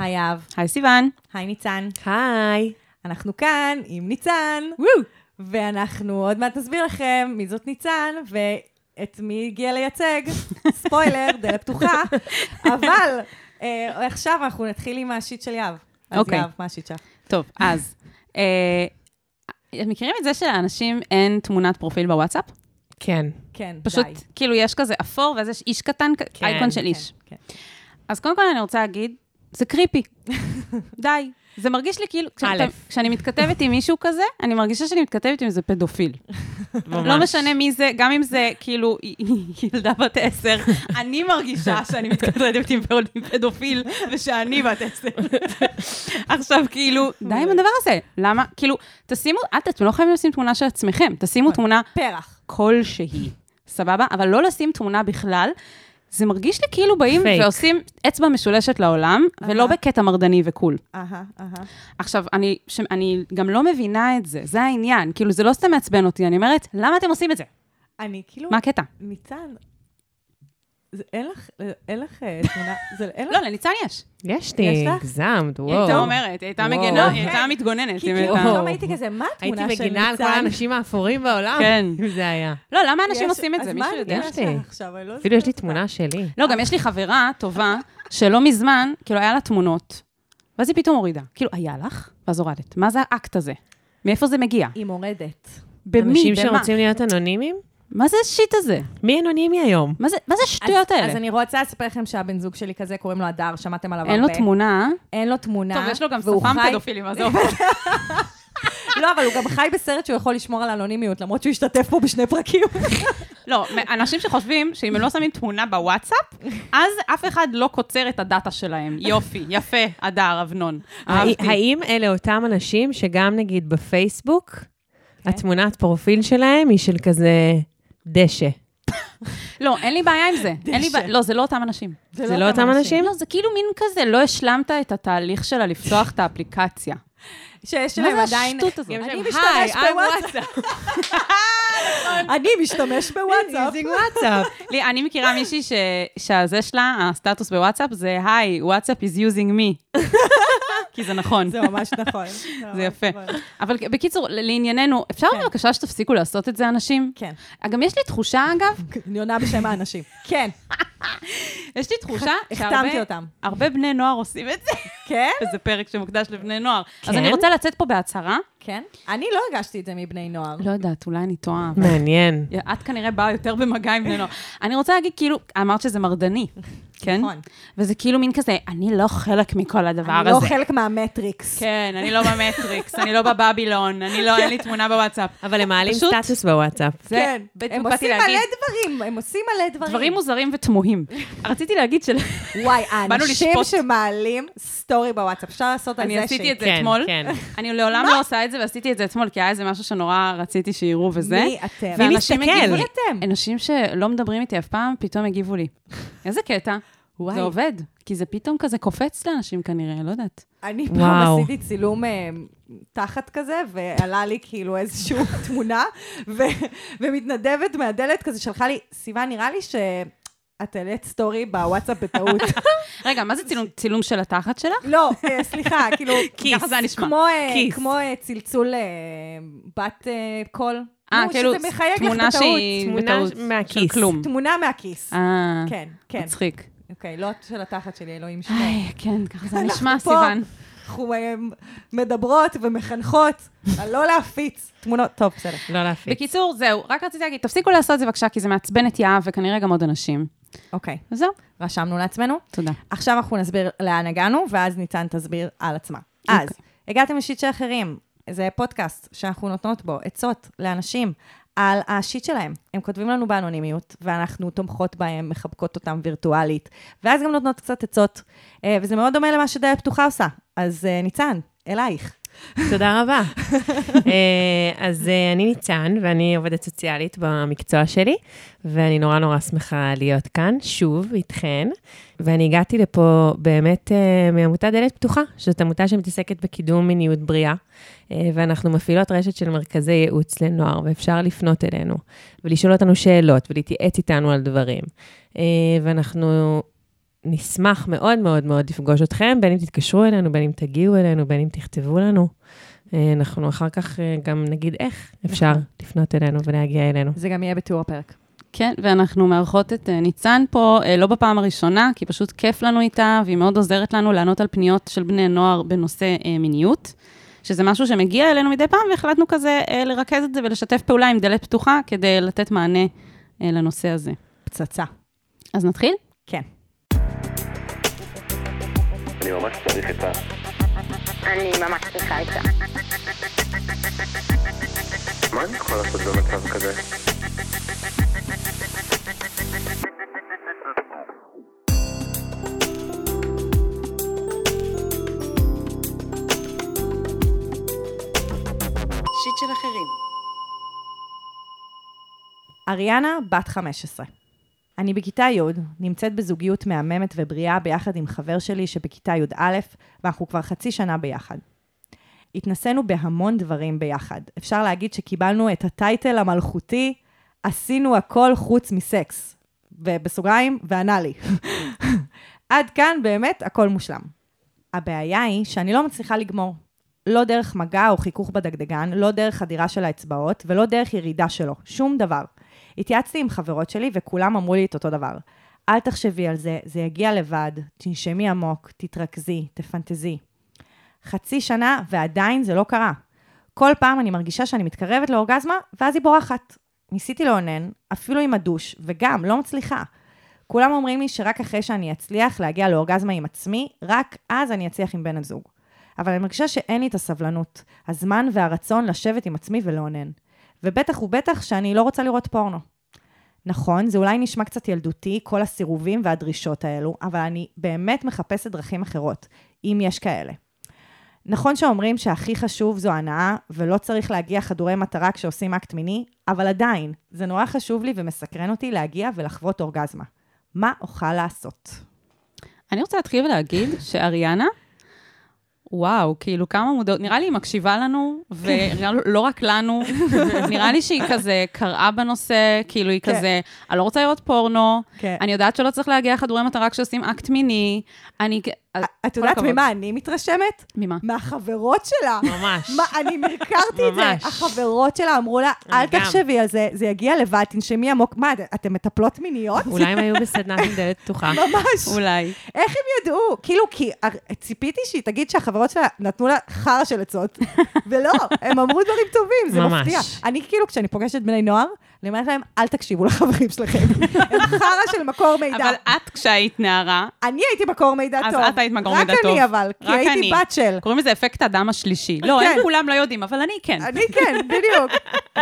היי אב, היי סיוון. היי ניצן. היי. אנחנו כאן עם ניצן, וואו. ואנחנו עוד מעט נסביר לכם מי זאת ניצן ואת מי הגיע לייצג. ספוילר, דלת פתוחה. אבל אה, עכשיו אנחנו נתחיל עם השיט של יהב. אז אוקיי. יהב, מה השיט שלך? טוב, אז, אה, מכירים את זה שלאנשים אין תמונת פרופיל בוואטסאפ? כן. כן, פשוט, די. כאילו, יש כזה אפור, ואז יש איש קטן, כן, אייקון של כן, איש. כן. אז קודם כל אני רוצה להגיד, זה קריפי. די. זה מרגיש לי כאילו, כשאתה-. כשאני מתכתבת עם מישהו כזה, אני מרגישה שאני מתכתבת עם איזה פדופיל. ממש. לא משנה מי זה, גם אם זה כאילו ילדה בת עשר, אני מרגישה שאני מתכתבת עם פד- עם פדופיל ושאני בת עשר. עכשיו, כאילו, די עם הדבר הזה. למה? כאילו, תשימו, אתם לא חייבים לשים תמונה של עצמכם, תשימו נכון. תמונה פרח. כלשהי, סבבה? אבל לא לשים תמונה בכלל. זה מרגיש לי כאילו באים פייק. ועושים אצבע משולשת לעולם, ולא אהה. בקטע מרדני וקול. אהה, אהה. עכשיו, אני, ש... אני גם לא מבינה את זה, זה העניין. כאילו, זה לא סתם מעצבן אותי, אני אומרת, למה אתם עושים את זה? אני כאילו, מה הקטע? ניצן, אין לך, אין לך אה, תמונה, זה- אין לך לא, לניצן יש. יש לי? הגזמת, היא הייתה וואו. אומרת, היא הייתה וואו. מגנה, לא, היא הייתה מתגוננת. כי כאילו פתאום הייתי כזה, מה התמונה הייתי של מגינה על כל ניצן? האנשים האפורים בעולם. כן. אם זה היה. לא, למה אנשים עושים את זה? מישהו יודע? יש לי. עכשיו? אני לא אפילו יש לי תמונה שלי. לא, גם יש לי חברה טובה, שלא מזמן, כאילו, היה לה תמונות, ואז היא פתאום הורידה. כאילו, היה לך? ואז הורדת. מה זה האקט הזה? מאיפה זה מגיע? היא מורדת. במי? אנשים במה? שרוצים להיות אנונימיים? מה זה השיט הזה? מי אנונימי היום? מה זה מה זה השטויות אז- האלה? אז אני רוצה לספר לכם שהבן זוג שלי כזה, קוראים לו הדר, שמעתם עליו הרבה. אין לו תמונה. אין לו תמונה. טוב, יש לו גם והוא שפם חי- פדופילים, עזוב. לא, אבל הוא גם חי בסרט שהוא יכול לשמור על אנונימיות, למרות שהוא השתתף פה בשני פרקים. לא, אנשים שחושבים שאם הם לא שמים תמונה בוואטסאפ, אז אף אחד לא קוצר את הדאטה שלהם. יופי, יפה, הדר, אבנון. אהבתי. האם אלה אותם אנשים שגם נגיד בפייסבוק, כן. התמונת פרופיל שלהם היא של כזה דשא? לא, אין לי בעיה עם זה. אין לי. בעיה, לא, זה לא אותם אנשים. זה לא אותם אנשים? לא, זה כאילו מין כזה, לא השלמת את התהליך שלה לפתוח את האפליקציה. שיש מה להם זה עדיין... השטות הזאת? אני משתמש בוואטסאפ. אני משתמש בוואטסאפ. וואטסאפ. אני מכירה מישהי ש- שהזה שלה, הסטטוס בוואטסאפ זה, היי, וואטסאפ is using me. כי זה נכון. זה ממש נכון. זה יפה. אבל בקיצור, לענייננו, אפשר כן. בבקשה שתפסיקו לעשות את זה, אנשים? כן. גם יש לי תחושה, אגב, אני עונה בשם האנשים. כן, יש לי תחושה החתמתי שהרבה אותם. הרבה בני נוער עושים את זה. כן? וזה פרק שמוקדש לבני נוער. אז כן? אני רוצה לצאת פה בהצהרה. כן. אני לא הרגשתי את זה מבני נוער. לא יודעת, אולי אני טועה. מעניין. את כנראה באה יותר במגע עם בני נוער. אני רוצה להגיד, כאילו, אמרת שזה מרדני, כן? נכון. וזה כאילו מין כזה, אני לא חלק מכל הדבר אני הזה. לא חלק מהמטריקס. כן, אני לא במטריקס, אני לא בבבילון, אני לא, אין לי תמונה בוואטסאפ. אבל הם מעלים פשוט- סטטוס בוואטסאפ. זה כן. הם עושים להגיד. מלא דברים, הם עושים מלא דברים. דברים מוזרים ותמוהים. רציתי להגיד של... וואי, האנשים. שמעלים סטורי בוואטסאפ, אפשר לעשות על אני זה עשיתי שיט. את זה כן, אתמול. כן. אני לעולם לא עושה את זה, ועשיתי את זה אתמול, כי היה איזה משהו שנורא רציתי שיראו וזה. מי אתם? מי ואנשים מסתכל? אנשים שלא מדברים איתי אף פעם, פתאום הגיבו לי. איזה קטע. וואי. זה עובד, כי זה פתאום כזה קופץ לאנשים כנראה, לא יודעת. אני פעם. עשיתי צילום אה, תחת כזה, ועלה לי כאילו איזושהי תמונה, ו- ומתנדבת מהדלת כזה שלחה לי, סיוון, נראה לי שאת העלית story בוואטסאפ בטעות. רגע, מה זה צילום, צילום של התחת שלך? לא, אה, סליחה, כאילו, כיס. ככה זה נשמע. כמו, אה, כיס. כמו אה, צלצול, butt call. אה, כאילו, תמונה בטעות. שהיא תמונה בטעות מהכיס. של כלום. תמונה מהכיס. אה, כן, כן. מצחיק. אוקיי, לא של התחת שלי, אלוהים שמור. איי, כן, ככה זה נשמע. סיוון. אנחנו מדברות ומחנכות על לא להפיץ תמונות. טוב, בסדר. לא להפיץ. בקיצור, זהו, רק רציתי להגיד, תפסיקו לעשות את זה בבקשה, כי זה מעצבן את יהב וכנראה גם עוד אנשים. אוקיי, וזהו, רשמנו לעצמנו. תודה. עכשיו אנחנו נסביר לאן הגענו, ואז ניצן תסביר על עצמה. אז, אוקיי. הגעתם לשיט של אחרים. זה פודקאסט שאנחנו נותנות בו עצות לאנשים על השיט שלהם. הם כותבים לנו באנונימיות, ואנחנו תומכות בהם, מחבקות אותם וירטואלית, ואז גם נותנות קצת עצות, אה, וזה מאוד דומה למה שדלת פתוחה עושה. אז אה, ניצן, אלייך. תודה רבה. אה, אז אה, אני ניצן, ואני עובדת סוציאלית במקצוע שלי, ואני נורא נורא שמחה להיות כאן, שוב, איתכן. ואני הגעתי לפה באמת אה, מעמותת דלת פתוחה, שזאת עמותה שמתעסקת בקידום מיניות בריאה, אה, ואנחנו מפעילות רשת של מרכזי ייעוץ לנוער, ואפשר לפנות אלינו, ולשאול אותנו שאלות, ולהתייעץ איתנו על דברים. ואנחנו נשמח מאוד מאוד מאוד לפגוש אתכם, בין אם תתקשרו אלינו, בין אם תגיעו אלינו, בין אם תכתבו לנו. אה, אנחנו אחר כך אה, גם נגיד איך אפשר נכון. לפנות אלינו ולהגיע אלינו. זה גם יהיה בתיאור הפרק. כן, ואנחנו מארחות את אה, ניצן פה, לא בפעם הראשונה, כי פשוט כיף לנו איתה, והיא מאוד עוזרת לנו לענות על פניות של בני נוער בנושא מיניות, שזה משהו שמגיע אלינו מדי פעם, והחלטנו כזה לרכז את זה ולשתף פעולה עם דלת פתוחה כדי לתת מענה לנושא הזה. פצצה. אז נתחיל? כן. אני ממש צריך עצה. אני ממש צריכה עצה. מה אני יכול לעשות במצב כזה? שיט של אחרים. אריאנה, בת 15. אני בכיתה י', נמצאת בזוגיות מהממת ובריאה ביחד עם חבר שלי שבכיתה י"א, ואנחנו כבר חצי שנה ביחד. התנסינו בהמון דברים ביחד. אפשר להגיד שקיבלנו את הטייטל המלכותי, עשינו הכל חוץ מסקס. ובסוגריים, ואנאלי. עד כאן באמת הכל מושלם. הבעיה היא שאני לא מצליחה לגמור. לא דרך מגע או חיכוך בדגדגן, לא דרך חדירה של האצבעות, ולא דרך ירידה שלו. שום דבר. התייעצתי עם חברות שלי וכולם אמרו לי את אותו דבר. אל תחשבי על זה, זה יגיע לבד, תנשמי עמוק, תתרכזי, תפנטזי. חצי שנה ועדיין זה לא קרה. כל פעם אני מרגישה שאני מתקרבת לאורגזמה, ואז היא בורחת. ניסיתי לאונן, אפילו עם הדוש, וגם, לא מצליחה. כולם אומרים לי שרק אחרי שאני אצליח להגיע לאורגזמה עם עצמי, רק אז אני אצליח עם בן הזוג. אבל אני מרגישה שאין לי את הסבלנות, הזמן והרצון לשבת עם עצמי ולאונן. ובטח ובטח שאני לא רוצה לראות פורנו. נכון, זה אולי נשמע קצת ילדותי, כל הסירובים והדרישות האלו, אבל אני באמת מחפשת דרכים אחרות, אם יש כאלה. נכון שאומרים שהכי חשוב זו הנאה, ולא צריך להגיע חדורי מטרה כשעושים אקט מיני, אבל עדיין, זה נורא חשוב לי ומסקרן אותי להגיע ולחוות אורגזמה. מה אוכל לעשות? אני רוצה להתחיל ולהגיד שאריאנה, וואו, כאילו כמה מודעות, נראה לי היא מקשיבה לנו, ולא רק לנו, נראה לי שהיא כזה קראה בנושא, כאילו היא כן. כזה, אני לא רוצה לראות פורנו, כן. אני יודעת שלא צריך להגיע חדורי מטרה כשעושים אקט מיני, אני... את יודעת. ממה אני מתרשמת? ממה? מהחברות שלה. ממש. מה, אני מרקרתי את זה. החברות שלה אמרו לה, אל. תחשבי על זה, זה יגיע לבד, תנשמי עמוק. מה, את- אתם מטפלות מיניות? אולי הם היו בסדנה עם דלת פתוחה. ממש. אולי. איך הם ידעו? כאילו, כי הר- ציפיתי שהיא תגיד שהחברות שלה נתנו לה חרא של עצות, ולא, הם אמרו דברים טובים, זה. מפתיע. אני כאילו, כשאני פוגשת בני נוער, אני אומרת להם, אל תקשיבו לחברים שלכם. הם חרא של מקור מידע. אבל את, כשהיית נערה, אני הייתי מקור מידע אז טוב. את היית מקור מידע רק טוב. אני אבל, כי רק הייתי אני. בת של. קוראים לזה אפקט האדם השלישי. לא, כן. הם כולם לא יודעים, אבל אני כן. אני כן, בדיוק.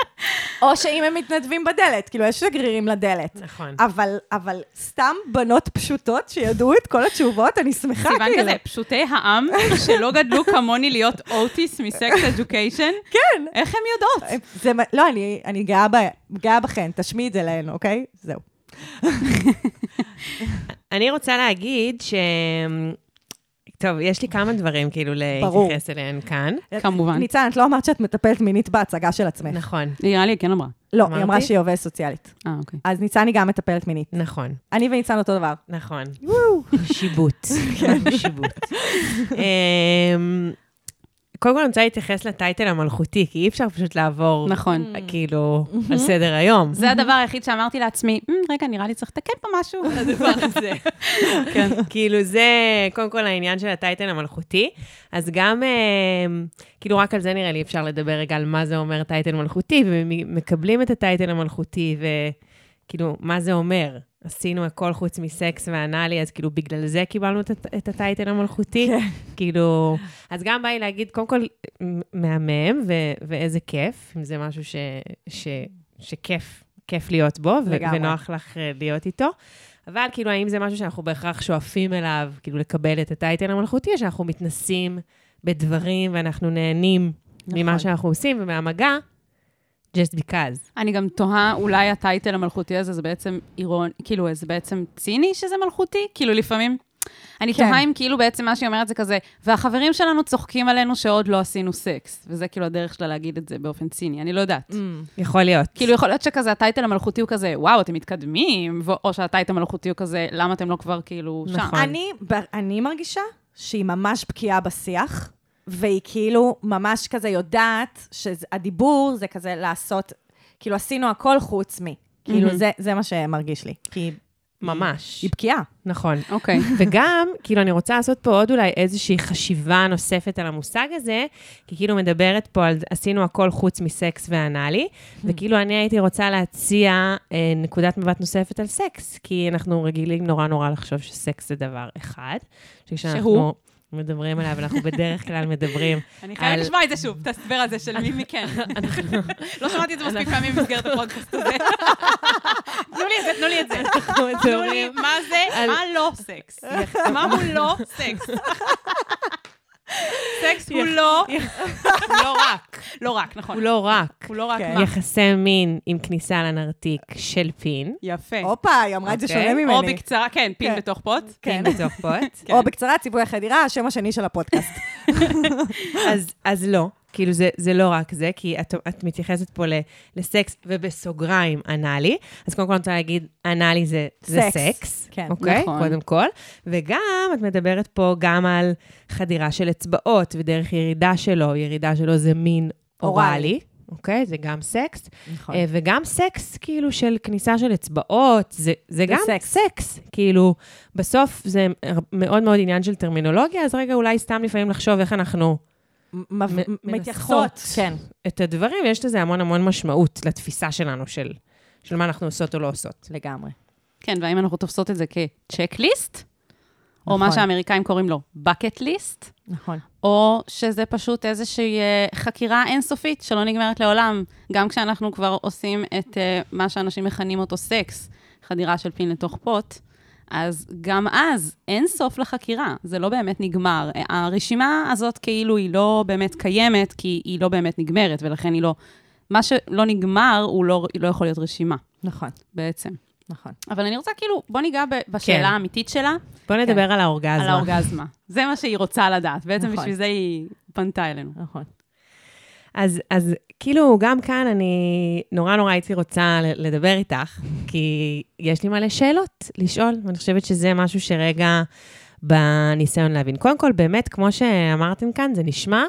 או שאם הם מתנדבים בדלת, כאילו, יש שגרירים לדלת. נכון. אבל, אבל סתם בנות פשוטות שידעו את כל התשובות, אני שמחה, סיוון כאילו. כזה, פשוטי העם שלא גדלו כמוני להיות אוטיס מסקס אדיוקיישן, כן. איך הם יודעות? זה, לא, אני, אני גאה, גאה בכן, תשמיעי את זה להן, אוקיי? זהו. אני רוצה להגיד ש... טוב, יש לי כמה דברים כאילו ברור. להתייחס אליהם כאן. כמובן. ניצן, את לא אמרת שאת מטפלת מינית בהצגה של עצמך. נכון, נראה לי, כן אמרה. לא? היא אמרה שהיא עובדת סוציאלית. אה, אוקיי. אז ניצן היא גם מטפלת מינית. נכון, אני וניצן אותו דבר. נכון. שיבוט. שיבוט. אמ, קודם כל אני רוצה להתייחס לטייטל המלכותי, כי אי אפשר פשוט לעבור, נכון. כאילו, על סדר היום. זה הדבר היחיד שאמרתי לעצמי, "מ, רגע, נראה לי צריך לתקן פה משהו. הדבר הזה. כן. כאילו זה, קודם כל העניין של הטייטל המלכותי. אז גם, אה, כאילו רק על זה נראה לי אפשר לדבר רגע על מה זה אומר טייטל מלכותי, ומקבלים את הטייטל המלכותי, וכאילו, מה זה אומר? עשינו הכל חוץ מסקס ואנאלי, אז כאילו בגלל זה קיבלנו את, את הטייטל המלכותי. כאילו, אז גם בא לי להגיד, קודם כל, מהמם, ו- ואיזה כיף, אם זה משהו ש, ש, שכיף, כיף להיות בו, ו-. ונוח לך אה, להיות איתו. אבל כאילו, האם זה משהו שאנחנו בהכרח שואפים אליו, כאילו לקבל את הטייטל המלכותי, או שאנחנו מתנסים בדברים ואנחנו נהנים נכון. ממה שאנחנו עושים ומהמגע, just because. אני גם תוהה, אולי הטייטל המלכותי הזה זה בעצם אירון, כאילו, זה בעצם ציני שזה מלכותי? כאילו, לפעמים, אני כן. תוהה אם כאילו בעצם מה שהיא אומרת זה כזה, והחברים שלנו צוחקים עלינו שעוד לא עשינו סקס. וזה כאילו הדרך שלה להגיד את זה באופן ציני, אני לא יודעת. יכול להיות. כאילו, יכול להיות שכזה, הטייטל המלכותי הוא כזה, וואו, אתם מתקדמים, או שהטייטל המלכותי הוא כזה, למה אתם לא כבר כאילו שם? נכון. אני, אני מרגישה שהיא ממש בקיאה בשיח, והיא כאילו ממש כזה יודעת שהדיבור זה כזה לעשות, כאילו עשינו הכל חוץ מ. כאילו, זה, זה מה שמרגיש לי. כי ממש. היא בקיאה. נכון. אוקיי. וגם, כאילו, אני רוצה לעשות פה עוד אולי איזושהי חשיבה נוספת על המושג הזה, כי כאילו מדברת פה על עשינו הכל חוץ מסקס ואנאלי, וכאילו אני הייתי רוצה להציע אה, נקודת מבט נוספת על סקס, כי אנחנו רגילים נורא נורא לחשוב שסקס זה דבר אחד. שכשאנחנו שהוא? מדברים עליו, אנחנו בדרך כלל מדברים אני חייבת על- לשמוע את זה שוב, את ההסבר הזה של מי מכן. לא שמעתי את זה מספיק פעמים במסגרת הפודקאסט הזה. תנו לי את זה, תנו לי את זה. תנו לי מה זה, מה לא סקס. מה הוא לא סקס. סקס הוא לא, לא רק, לא רק, נכון. הוא לא רק הוא לא רק כן. מה. יחסי מין עם כניסה לנרתיק של פין, יפה. הופה, היא אמרה את זה אוקיי. שונה ממני. או בקצרה, כן, פין כן. בתוך פוט. כן. פין בתוך פוט. או בקצרה, ציווי החדירה, השם השני של הפודקאסט. אז, אז לא, כאילו זה, זה לא רק זה, כי את, את מתייחסת פה ל, לסקס ובסוגריים אנאלי. אז קודם כל אני רוצה להגיד, אנאלי זה זה סקס. סקס, כן, אוקיי? נכון. קודם כל. וגם את מדברת פה גם על חדירה של אצבעות ודרך ירידה שלו, ירידה שלו זה מין אוראלי. אוראלי. אוקיי? זה גם סקס. נכון. אה, וגם סקס, כאילו, של כניסה של אצבעות, זה, זה גם סקס. סקס. סקס. כאילו, בסוף זה מאוד מאוד עניין של טרמינולוגיה, אז רגע, אולי סתם לפעמים לחשוב איך אנחנו מתייחסות. כן. את הדברים, ויש לזה המון המון משמעות לתפיסה שלנו של, של מה אנחנו עושות או לא עושות. לגמרי. כן, והאם אנחנו תופסות את זה כ checklist, או נכון. מה שהאמריקאים קוראים לו bucket list, נכון. או שזה פשוט איזושהי אה, חקירה אינסופית שלא נגמרת לעולם, גם כשאנחנו כבר עושים את אה, מה שאנשים מכנים אותו סקס, חדירה של פין לתוך פוט, אז גם אז אין סוף לחקירה, זה לא באמת נגמר. הרשימה הזאת כאילו היא לא באמת קיימת, כי היא לא באמת נגמרת, ולכן היא לא... מה שלא נגמר, הוא לא, לא יכול להיות רשימה, נכון. בעצם. נכון. אבל אני רוצה כאילו, בוא ניגע בשאלה כן. האמיתית שלה, בואו נדבר על האורגזמה. על האורגזמה. זה מה שהיא רוצה לדעת, בעצם נכון. בשביל זה היא פנתה אלינו. נכון. אז, אז כאילו, גם כאן אני נורא נורא הייתי רוצה לדבר איתך, כי יש לי מלא שאלות לשאול, ואני חושבת שזה משהו שרגע בניסיון להבין. קודם כל, באמת, כמו שאמרתם כאן, זה נשמע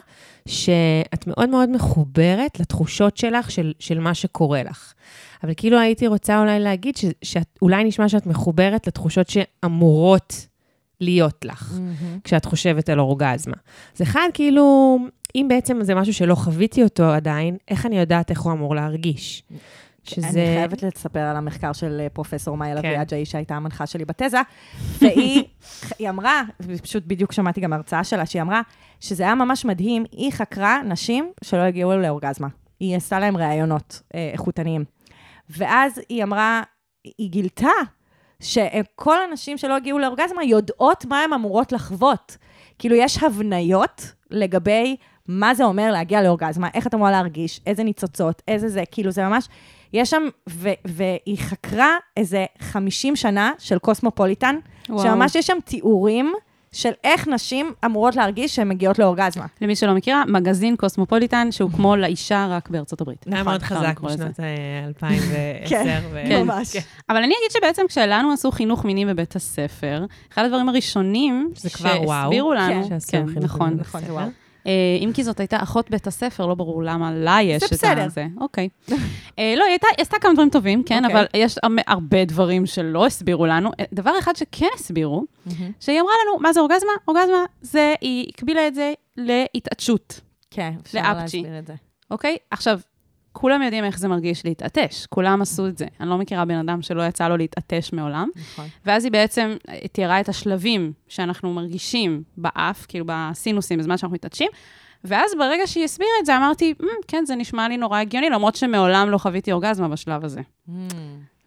שאת מאוד מאוד מחוברת לתחושות שלך, של, של מה שקורה לך. אבל כאילו הייתי רוצה אולי להגיד ש, שאת, אולי נשמע שאת מחוברת לתחושות שאמורות להיות לך. כשאת חושבת על אורגזמה. אז אחד, כאילו, אם בעצם זה משהו שלא חוויתי אותו עדיין, איך אני יודעת איך הוא אמור להרגיש? שזה... אני חייבת לספר על המחקר של אה, פרופסור מאיה כן. לביאג'ה, היא שהייתה המנחה שלי בתזה, והיא היא אמרה, פשוט בדיוק שמעתי גם הרצאה שלה, שהיא אמרה שזה היה ממש מדהים, היא חקרה נשים שלא הגיעו לאורגזמה. היא עשתה להם ראיונות אה, איכותניים. ואז היא אמרה, היא גילתה שכל הנשים שלא הגיעו לאורגזמה יודעות מה הן אמורות לחוות. כאילו, יש הבניות לגבי מה זה אומר להגיע לאורגזמה, איך את אמורה להרגיש, איזה ניצוצות, איזה זה, כאילו, זה ממש... יש שם, ו- והיא חקרה איזה 50 שנה של קוסמופוליטן, וואו. שממש יש שם תיאורים של איך נשים אמורות להרגיש שהן מגיעות לאורגזמה. למי שלא מכירה, מגזין קוסמופוליטן, שהוא כמו לאישה רק בארצות הברית. היה נכון, מאוד אפשר חזק. בשנות אה, 2010. כן, ו- כן. ממש. אבל אני אגיד שבעצם כשלנו עשו חינוך מיני בבית הספר, אחד הדברים הראשונים שזה כבר וואו. שהסבירו לנו, כן, שעשו כן, חינוך נכון. בבית נכון, הספר. וואו. אה, אם כי זאת הייתה אחות בית הספר, לא ברור למה לה יש זה את בסדר. זה. אוקיי. אה, לא, היא הייתה- עשתה כמה דברים טובים, כן, אוקיי. אבל יש הרבה דברים שלא הסבירו לנו. אה, דבר אחד שכן הסבירו, שהיא אמרה לנו, מה זה אורגזמה? אורגזמה זה, היא הקבילה את זה להתעטשות, כן, אפשר לאפצ'י. להסביר את זה. אוקיי? עכשיו, כולם יודעים איך זה מרגיש להתעטש, כולם עשו את זה. אני לא מכירה בן אדם שלא יצא לו להתעטש מעולם. נכון. ואז היא בעצם אה, תיארה את השלבים שאנחנו מרגישים באף, כאילו בסינוסים, בזמן שאנחנו מתעטשים. ואז ברגע שהיא הסבירה את זה, אמרתי, "מ, כן, זה נשמע לי נורא הגיוני, למרות שמעולם לא חוויתי אורגזמה בשלב הזה.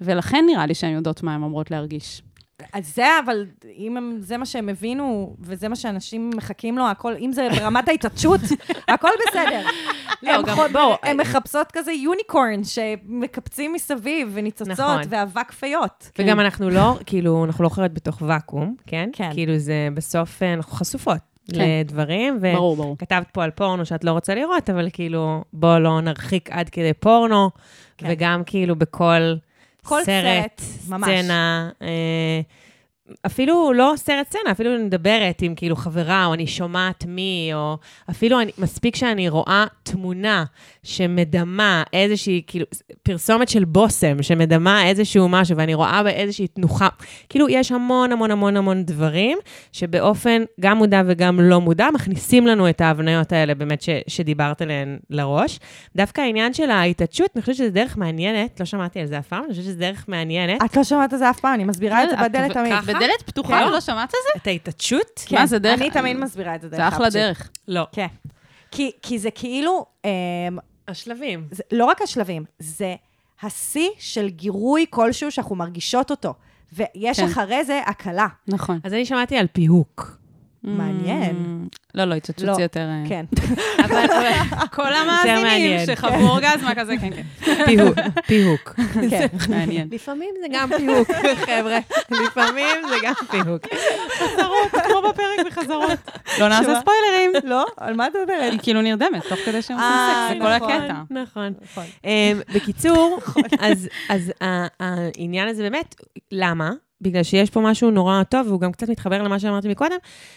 ולכן נראה לי שהן יודעות מה הן אמורות להרגיש. אז זה, אבל אם הם, זה מה שהם הבינו, וזה מה שאנשים מחכים לו, הכל, אם זה ברמת ההתעטשות, הכל בסדר. לא, הם גם- חוד- בוא, הן מחפשות כזה יוניקורן שמקפצים מסביב, וניצוצות, נכון. ואבק פיות. וגם אנחנו לא, כאילו, אנחנו לא חיות בתוך ואקום, כן? כן. כאילו, זה בסוף, אה, אנחנו חשופות כן. לדברים, ו... ברור, ברור. כתבת פה על פורנו שאת לא רוצה לראות, אבל כאילו, בוא לא נרחיק עד כדי פורנו, כן. וגם כאילו בכל כל סרט, סרט, ממש. סצנה, אה, אפילו לא סרט סצנה, אפילו אני מדברת עם כאילו חברה, או אני שומעת מי, או אפילו אני, מספיק שאני רואה תמונה שמדמה איזושהי, כאילו, פרסומת של בושם, שמדמה איזשהו משהו, ואני רואה באיזושהי תנוחה. כאילו, יש המון המון המון המון דברים, שבאופן גם מודע וגם לא מודע, מכניסים לנו את ההבניות האלה, באמת, ש, שדיברת עליהן לראש. דווקא העניין של ההתעטשות, אני חושבת שזו דרך מעניינת, לא שמעתי על זה אף פעם, אני חושבת שזו דרך מעניינת. את לא שמעת על זה אף פעם, אני מסבירה את זה את- בדלת תמיד. ככה? בדלת פתוחה כן. ולא שמעת על זה? את ההתעטשות? כן, מה, זה דרך- אני תמיד מסבירה את זה דרך זה אחלה. דרך. לא. כן. כי, כי זה כאילו, אמ, השלבים. לא רק השלבים, זה השיא של גירוי כלשהו שאנחנו מרגישות אותו. ויש כן. אחרי זה הקלה. נכון. אז אני שמעתי על פיהוק. מעניין. לא, לא, התעטשות לא. זה יותר... אה, כן. אבל כל המאזינים. שחוו אורגזמה כזה, כן, כן. פיהוק. פיהוק. כן. מעניין. לפעמים זה גם פיהוק, חבר'ה. לפעמים זה גם פיהוק. כמו בפרק בחזרות. לא נעשה? ספוילרים. לא? על מה את מדברת? היא כאילו נרדמת, תוך כדי שהם עושים אה, סקס, זה כל נכון. הקטע. נכון. נכון. אמ, בקיצור, אז אז העניין הזה באמת, למה? בגלל שיש פה משהו נורא טוב, והוא גם קצת מתחבר למה שאמרתי מקודם,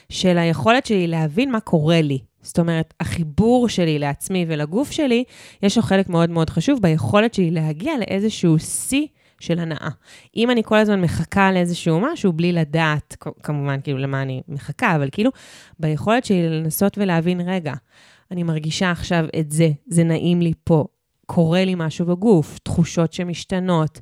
של היכולת שלי להבין מה קורה לי. זאת אומרת, החיבור שלי לעצמי ולגוף שלי, יש לו חלק מאוד מאוד חשוב ביכולת שלי להגיע לאיזשהו שיא של הנאה. אם אני כל הזמן מחכה לאיזשהו משהו, בלי לדעת, כמובן, כאילו, למה אני מחכה, אבל כאילו, ביכולת שלי לנסות ולהבין, רגע, אני מרגישה עכשיו את זה, זה נעים לי פה, קורה לי משהו בגוף, תחושות שמשתנות.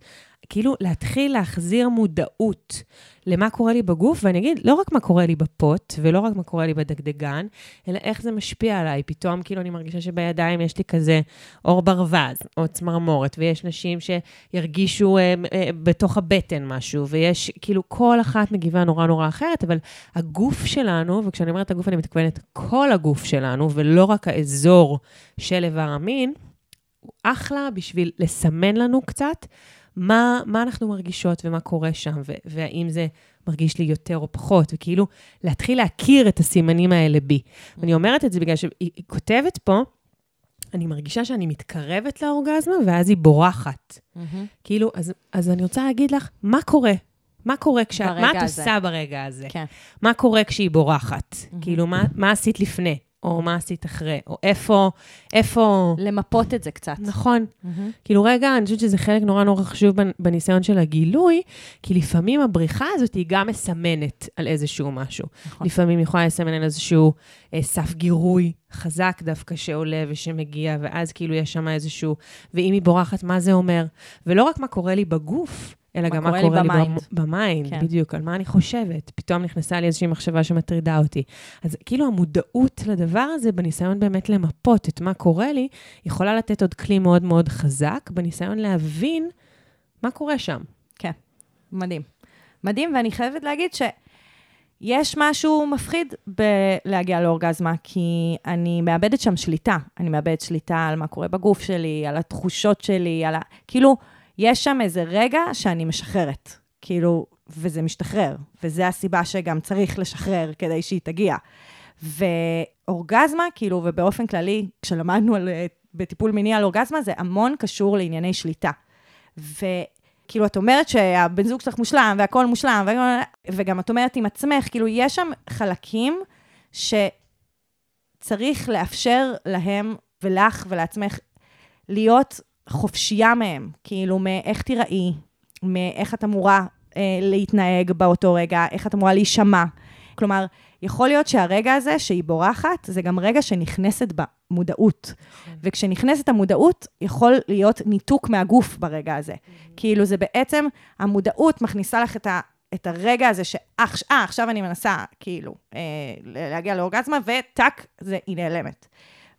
כאילו, להתחיל להחזיר מודעות למה קורה לי בגוף, ואני אגיד, לא רק מה קורה לי בפוט, ולא רק מה קורה לי בדגדגן, אלא איך זה משפיע עליי. פתאום, כאילו, אני מרגישה שבידיים יש לי כזה עור ברווז, או צמרמורת, ויש נשים שירגישו אה, אה, בתוך הבטן משהו, ויש, כאילו, כל אחת מגיבה נורא נורא אחרת, אבל הגוף שלנו, וכשאני אומרת הגוף, אני מתכוונת כל הגוף שלנו, ולא רק האזור של איבר המין, הוא אחלה בשביל לסמן לנו קצת מה, מה אנחנו מרגישות ומה קורה שם, ו- והאם זה מרגיש לי יותר או פחות, וכאילו להתחיל להכיר את הסימנים האלה בי. ואני אומרת את זה בגלל שהיא היא כותבת פה, אני מרגישה שאני מתקרבת לאורגזמה, ואז היא בורחת. כאילו, אז, אז אני רוצה להגיד לך, מה קורה? מה קורה כשאת, מה את הזה. עושה ברגע הזה? כן. מה קורה כשהיא בורחת? כאילו, מה, מה עשית לפני? או מה עשית אחרי? או איפה, איפה... למפות את זה קצת. נכון. כאילו, רגע, אני חושבת שזה חלק נורא נורא חשוב בנ- בניסיון של הגילוי, כי לפעמים הבריחה הזאת היא גם מסמנת על איזשהו משהו. נכון. לפעמים היא יכולה לסמן על איזשהו אה, סף גירוי חזק דווקא שעולה ושמגיע, ואז כאילו יש שם איזשהו... ואם היא בורחת, מה זה אומר? ולא רק מה קורה לי בגוף, אלא גם מה קורה לי ב mind. במ- ב mind, כן. בדיוק, על מה אני חושבת. פתאום נכנסה לי איזושהי מחשבה שמטרידה אותי. אז כאילו המודעות לדבר הזה, בניסיון באמת למפות את מה קורה לי, יכולה לתת עוד כלי מאוד מאוד חזק, בניסיון להבין מה קורה שם. מדהים. מדהים, ואני חייבת להגיד שיש משהו מפחיד בלהגיע לאורגזמה, כי אני מאבדת שם שליטה. אני מאבדת שליטה על מה קורה בגוף שלי, על התחושות שלי, על ה... כאילו, יש שם איזה רגע שאני משחררת. כאילו, וזה משתחרר, וזה הסיבה שגם צריך לשחרר כדי שהיא תגיע. ואורגזמה, כאילו, ובאופן כללי, כשלמדנו על, אה, בטיפול מיני על אורגזמה, זה המון קשור לענייני שליטה. וכאילו, את אומרת שהבן זוג שלך מושלם, והכול מושלם, וגם את אומרת עם עצמך, כאילו, יש שם חלקים שצריך לאפשר להם ולך ולעצמך להיות חופשייה מהם. כאילו, מאיך תיראי, מאיך את אמורה אה, להתנהג באותו רגע, איך את אמורה להישמע. כלומר, יכול להיות שהרגע הזה שהיא בורחת, זה גם רגע שנכנסת במודעות. וכשנכנסת המודעות, יכול להיות ניתוק מהגוף ברגע הזה. כאילו, זה בעצם, המודעות מכניסה לך את, ה, את הרגע הזה שאח, אה, עכשיו אני מנסה, כאילו, אה, להגיע לאורגזמה, וטאק, זה, היא נעלמת.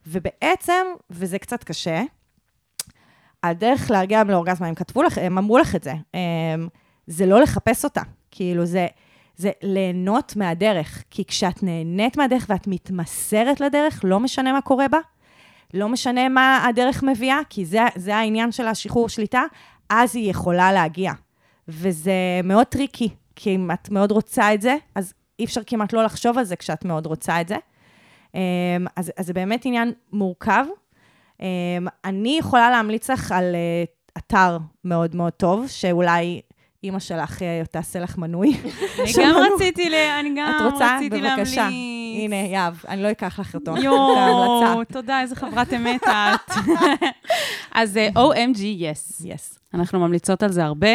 ובעצם, וזה קצת קשה, הדרך להגיע לאורגזמה, הם כתבו לך, הם אמרו לך את זה, הם, זה לא לחפש אותה. כאילו, זה, זה ליהנות מהדרך. כי כשאת נהנית מהדרך ואת מתמסרת לדרך, לא משנה מה קורה בה, לא משנה מה הדרך מביאה, כי זה, זה העניין של השחרור שליטה, אז היא יכולה להגיע. וזה מאוד טריקי, כי אם את מאוד רוצה את זה, אז אי אפשר כמעט לא לחשוב על זה כשאת מאוד רוצה את זה. אמ, אז, אז זה באמת עניין מורכב. אמ, אני יכולה להמליץ לך על אה, אתר מאוד מאוד טוב, שאולי אימא שלך אה, תעשה לך מנוי. אני גם. רציתי, ל- אני גם את רוצה? בבקשה. להמליץ. הנה, יהב, אני לא אקח לך אותו. יואו, תודה, איזה חברת אמת את. אז אה, OMG, yes. יס. אנחנו ממליצות על זה הרבה.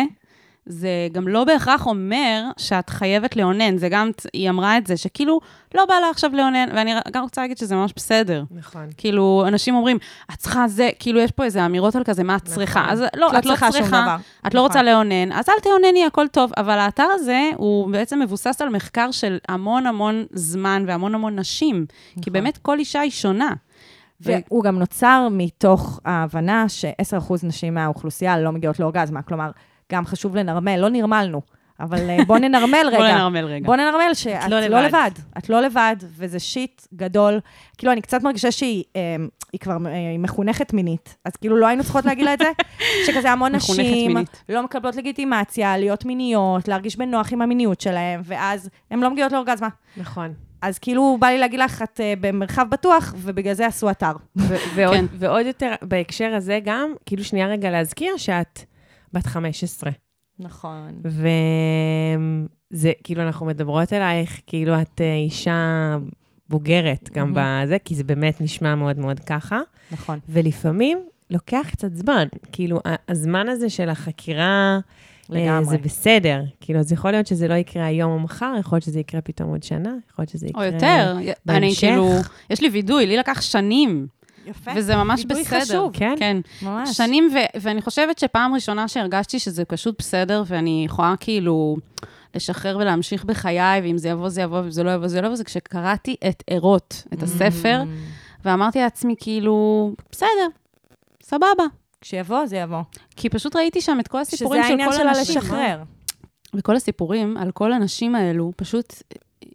זה גם לא בהכרח אומר שאת חייבת לאונן, זה גם, היא אמרה את זה, שכאילו, לא בא לה עכשיו לאונן, ואני גם רוצה להגיד שזה ממש בסדר. נכון. כאילו, אנשים אומרים, את צריכה זה, כאילו, יש פה איזה אמירות על כזה, מה את צריכה? אז לא, את לא את לא צריכה שום צריכה, דבר. את לא נכון. רוצה לאונן, אז אל תאונני, הכל טוב. אבל האתר הזה, הוא בעצם מבוסס על מחקר של המון המון זמן והמון המון נשים. כי באמת כל אישה היא שונה. והוא גם נוצר מתוך ההבנה ש-10% נשים מהאוכלוסייה לא מגיעות לאורגזמה. כלומר, גם חשוב לנרמל, לא נרמלנו, אבל אה, בוא ננרמל רגע. בוא ננרמל רגע. בוא ננרמל שאת לא לא, לבד. את לא לבד, וזה שיט גדול. כאילו, אני קצת מרגישה שהיא אה, היא כבר אה, היא מחונכת מינית, אז כאילו לא היינו צריכות להגיד לה את זה, שכזה המון נשים. לא מקבלות לגיטימציה, להיות מיניות, להרגיש בנוח עם המיניות שלהם, ואז הן לא מגיעות לאורגזמה. נכון. אז כאילו, בא לי להגיד לך, את אה, במרחב בטוח, ובגלל זה עשו אתר. ועוד, כן. ועוד יותר, בהקשר הזה גם, כאילו שנייה רגע להזכיר שאת בת 15. נכון. וזה, כאילו, אנחנו מדברות אלייך, כאילו את אה, אישה בוגרת גם בזה, כי זה באמת נשמע מאוד מאוד ככה. נכון. ולפעמים לוקח קצת זמן. כאילו, הזמן הזה של החקירה, אה, לגמרי. זה בסדר. כאילו, אז יכול להיות שזה לא יקרה היום או מחר, יכול להיות שזה יקרה פתאום עוד שנה, יכול להיות שזה או יקרה... יותר. אני בהמשך. כאילו, יש לי וידוי, לי לקח שנים, יפה. וזה ממש בסדר. חשוב. כן? כן. ממש. שנים, ו- ואני חושבת שפעם ראשונה שהרגשתי שזה פשוט בסדר, ואני יכולה כאילו לשחרר ולהמשיך בחיי, ואם זה יבוא, זה יבוא, ואם זה לא יבוא, זה לא יבוא, זה כשקראתי את ערות, את הספר, ואמרתי לעצמי, כאילו, בסדר, סבבה. כשיבוא, זה יבוא. כי פשוט ראיתי שם את כל שזה הסיפורים של העניין כל שלה הנשים. לשחרר. וכל הסיפורים על כל הנשים האלו פשוט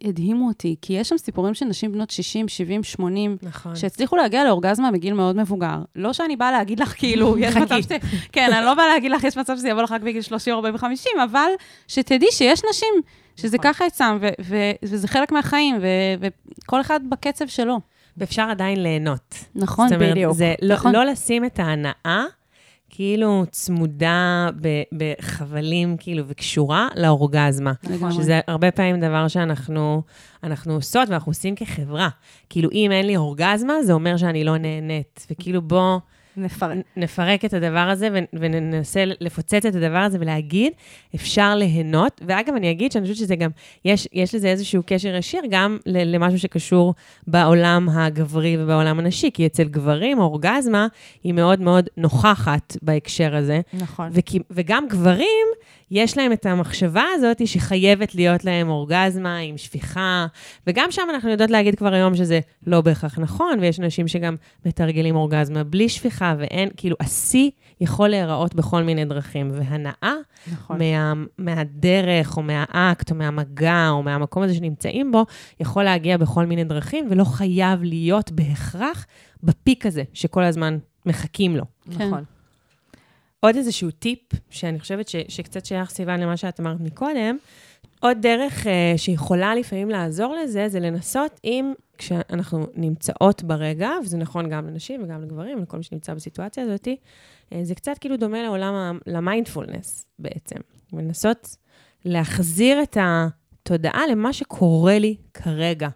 הדהימו אותי, כי יש שם סיפורים של נשים בנות 60, 70, 80, נכון. שהצליחו להגיע לאורגזמה בגיל מאוד מבוגר. לא שאני באה להגיד לך, כאילו, יש מצב ש... כן, אני לא באה להגיד לך, יש מצב שזה יבוא לך רק בגיל 30, 40 ו-50, אבל שתדעי שיש נשים שזה ככה אצלם, ו- ו- וזה חלק מהחיים, ו- וכל אחד בקצב שלו. ואפשר עדיין ליהנות. נכון, זאת אומרת, בדיוק. זה לא, נכון. לא לשים את ההנאה כאילו צמודה בחבלים, כאילו, וקשורה לאורגזמה. לגמרי. שזה הרבה פעמים דבר שאנחנו אנחנו עושות ואנחנו עושים כחברה. כאילו, אם אין לי אורגזמה, זה אומר שאני לא נהנית. וכאילו, בוא נפרק. נפרק את הדבר הזה וננסה לפוצץ את הדבר הזה ולהגיד, אפשר ליהנות. ואגב, אני אגיד שאני חושבת שזה גם, יש, יש לזה איזשהו קשר ישיר גם למשהו שקשור בעולם הגברי ובעולם הנשי, כי אצל גברים אורגזמה היא מאוד מאוד נוכחת בהקשר הזה. נכון. וכי, וגם גברים, יש להם את המחשבה הזאת שחייבת להיות להם אורגזמה עם שפיכה, וגם שם אנחנו יודעות להגיד כבר היום שזה לא בהכרח נכון, ויש אנשים שגם מתרגלים אורגזמה בלי שפיכה, ואין, כאילו, השיא יכול להיראות בכל מיני דרכים, והנאה נכון. מה, מהדרך, או מהאקט, או מהמגע, או מהמקום הזה שנמצאים בו, יכול להגיע בכל מיני דרכים, ולא חייב להיות בהכרח בפיק הזה, שכל הזמן מחכים לו. כן. נכון. עוד איזשהו טיפ, שאני חושבת ש, שקצת שייך, סיוון, למה שאת אמרת מקודם, עוד דרך אה, שיכולה לפעמים לעזור לזה, זה לנסות אם, כשאנחנו נמצאות ברגע, וזה נכון גם לנשים וגם לגברים, לכל מי שנמצא בסיטואציה הזאת, אה, זה קצת כאילו דומה לעולם, למיינדפולנס בעצם. לנסות להחזיר את התודעה למה שקורה לי כרגע.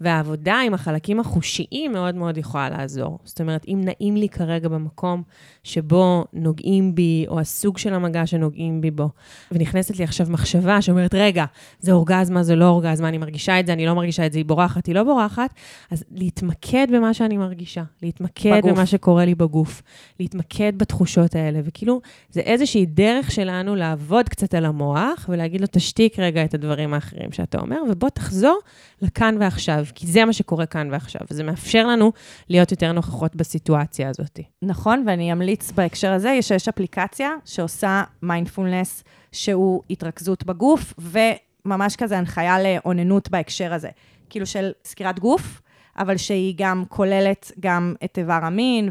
והעבודה עם החלקים החושיים מאוד מאוד יכולה לעזור. זאת אומרת, אם נעים לי כרגע במקום שבו נוגעים בי, או הסוג של המגע שנוגעים בי בו, ונכנסת לי עכשיו מחשבה שאומרת, רגע, זה אורגזמה, זה לא אורגזמה, אני מרגישה את זה, אני לא מרגישה את זה, היא בורחת, היא לא בורחת, אז להתמקד במה שאני מרגישה, להתמקד בגוף. במה שקורה לי בגוף, להתמקד בתחושות האלה, וכאילו, זה איזושהי דרך שלנו לעבוד קצת על המוח, ולהגיד לו, תשתיק רגע את הדברים האחרים שאתה אומר, ובוא תחזור לכאן ועכשיו, כי זה מה שקורה כאן ועכשיו, וזה מאפשר לנו להיות יותר נוכחות בסיטואציה הזאת. נכון, ואני אמליץ בהקשר הזה, שיש אפליקציה שעושה מיינדפולנס, שהוא התרכזות בגוף, וממש כזה הנחיה לאוננות בהקשר הזה. כאילו של סקירת גוף, אבל שהיא גם כוללת גם את איבר המין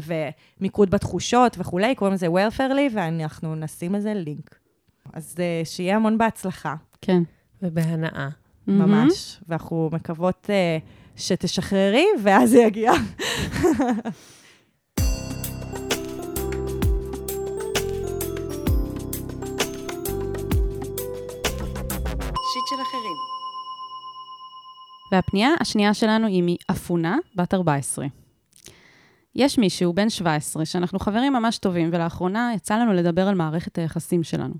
ומיקוד בתחושות וכולי, קוראים לזה וורפרלי, ואנחנו נשים לזה לינק. אז אה, שיהיה המון בהצלחה, כן. ובהנאה. ממש. ואנחנו מקוות אה, שתשחררי, ואז זה יגיע. שיט של אחרים. והפנייה השנייה שלנו היא מאפונה, בת 14. יש מישהו, בן 17, שאנחנו חברים ממש טובים, ולאחרונה יצא לנו לדבר על מערכת היחסים שלנו.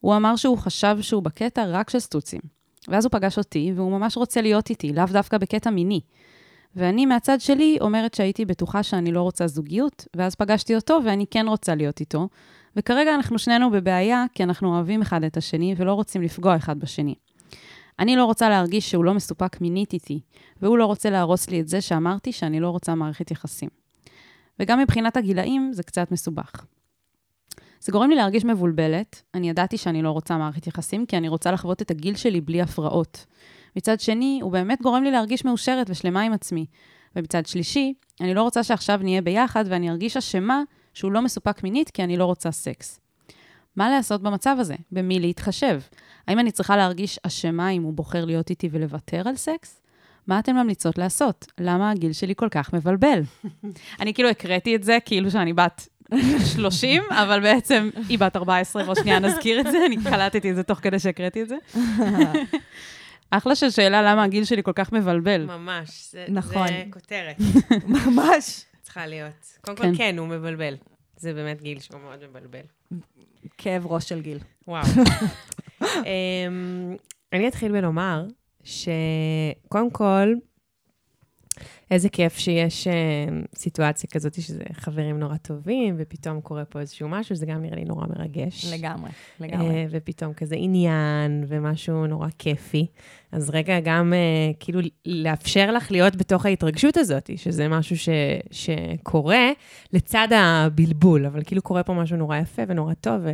הוא אמר שהוא חשב שהוא בקטע רק של סטוצים. ואז הוא פגש אותי, והוא ממש רוצה להיות איתי, לאו דווקא בקטע מיני. ואני מהצד שלי אומרת שהייתי בטוחה שאני לא רוצה זוגיות, ואז פגשתי אותו ואני כן רוצה להיות איתו. וכרגע אנחנו שנינו בבעיה, כי אנחנו אוהבים אחד את השני ולא רוצים לפגוע אחד בשני. אני לא רוצה להרגיש שהוא לא מסופק מינית איתי, והוא לא רוצה להרוס לי את זה שאמרתי שאני לא רוצה מערכת יחסים. וגם מבחינת הגילאים זה קצת מסובך. זה גורם לי להרגיש מבולבלת. אני ידעתי שאני לא רוצה מערכת יחסים, כי אני רוצה לחוות את הגיל שלי בלי הפרעות. מצד שני, הוא באמת גורם לי להרגיש מאושרת ושלמה עם עצמי. ומצד שלישי, אני לא רוצה שעכשיו נהיה ביחד ואני ארגיש אשמה שהוא לא מסופק מינית כי אני לא רוצה סקס. מה לעשות במצב הזה? במי להתחשב? האם אני צריכה להרגיש אשמה אם הוא בוחר להיות איתי ולוותר על סקס? מה אתן ממליצות לעשות? למה הגיל שלי כל כך מבלבל? אני כאילו הקראתי את זה כאילו שאני בת 30, אבל בעצם היא בת 14, בוא שנייה נזכיר את זה, אני קלטתי את זה תוך כדי שהקראתי את זה. אחלה של שאלה למה הגיל שלי כל כך מבלבל. ממש, זה, נכון. זה כותרת, ממש. צריכה להיות. קודם כן. כל, כן, הוא מבלבל. זה באמת גיל שהוא מאוד מבלבל. כאב ראש של גיל. וואו. אמ, אני אתחיל בלומר שקודם כל, איזה כיף שיש אה, סיטואציה כזאת שזה חברים נורא טובים, ופתאום קורה פה איזשהו משהו, זה גם נראה לי נורא מרגש. לגמרי, לגמרי. אה, ופתאום כזה עניין, ומשהו נורא כיפי. אז רגע, גם אה, כאילו לאפשר לך להיות בתוך ההתרגשות הזאת, שזה משהו ש, שקורה לצד הבלבול, אבל כאילו קורה פה משהו נורא יפה ונורא טוב, ו,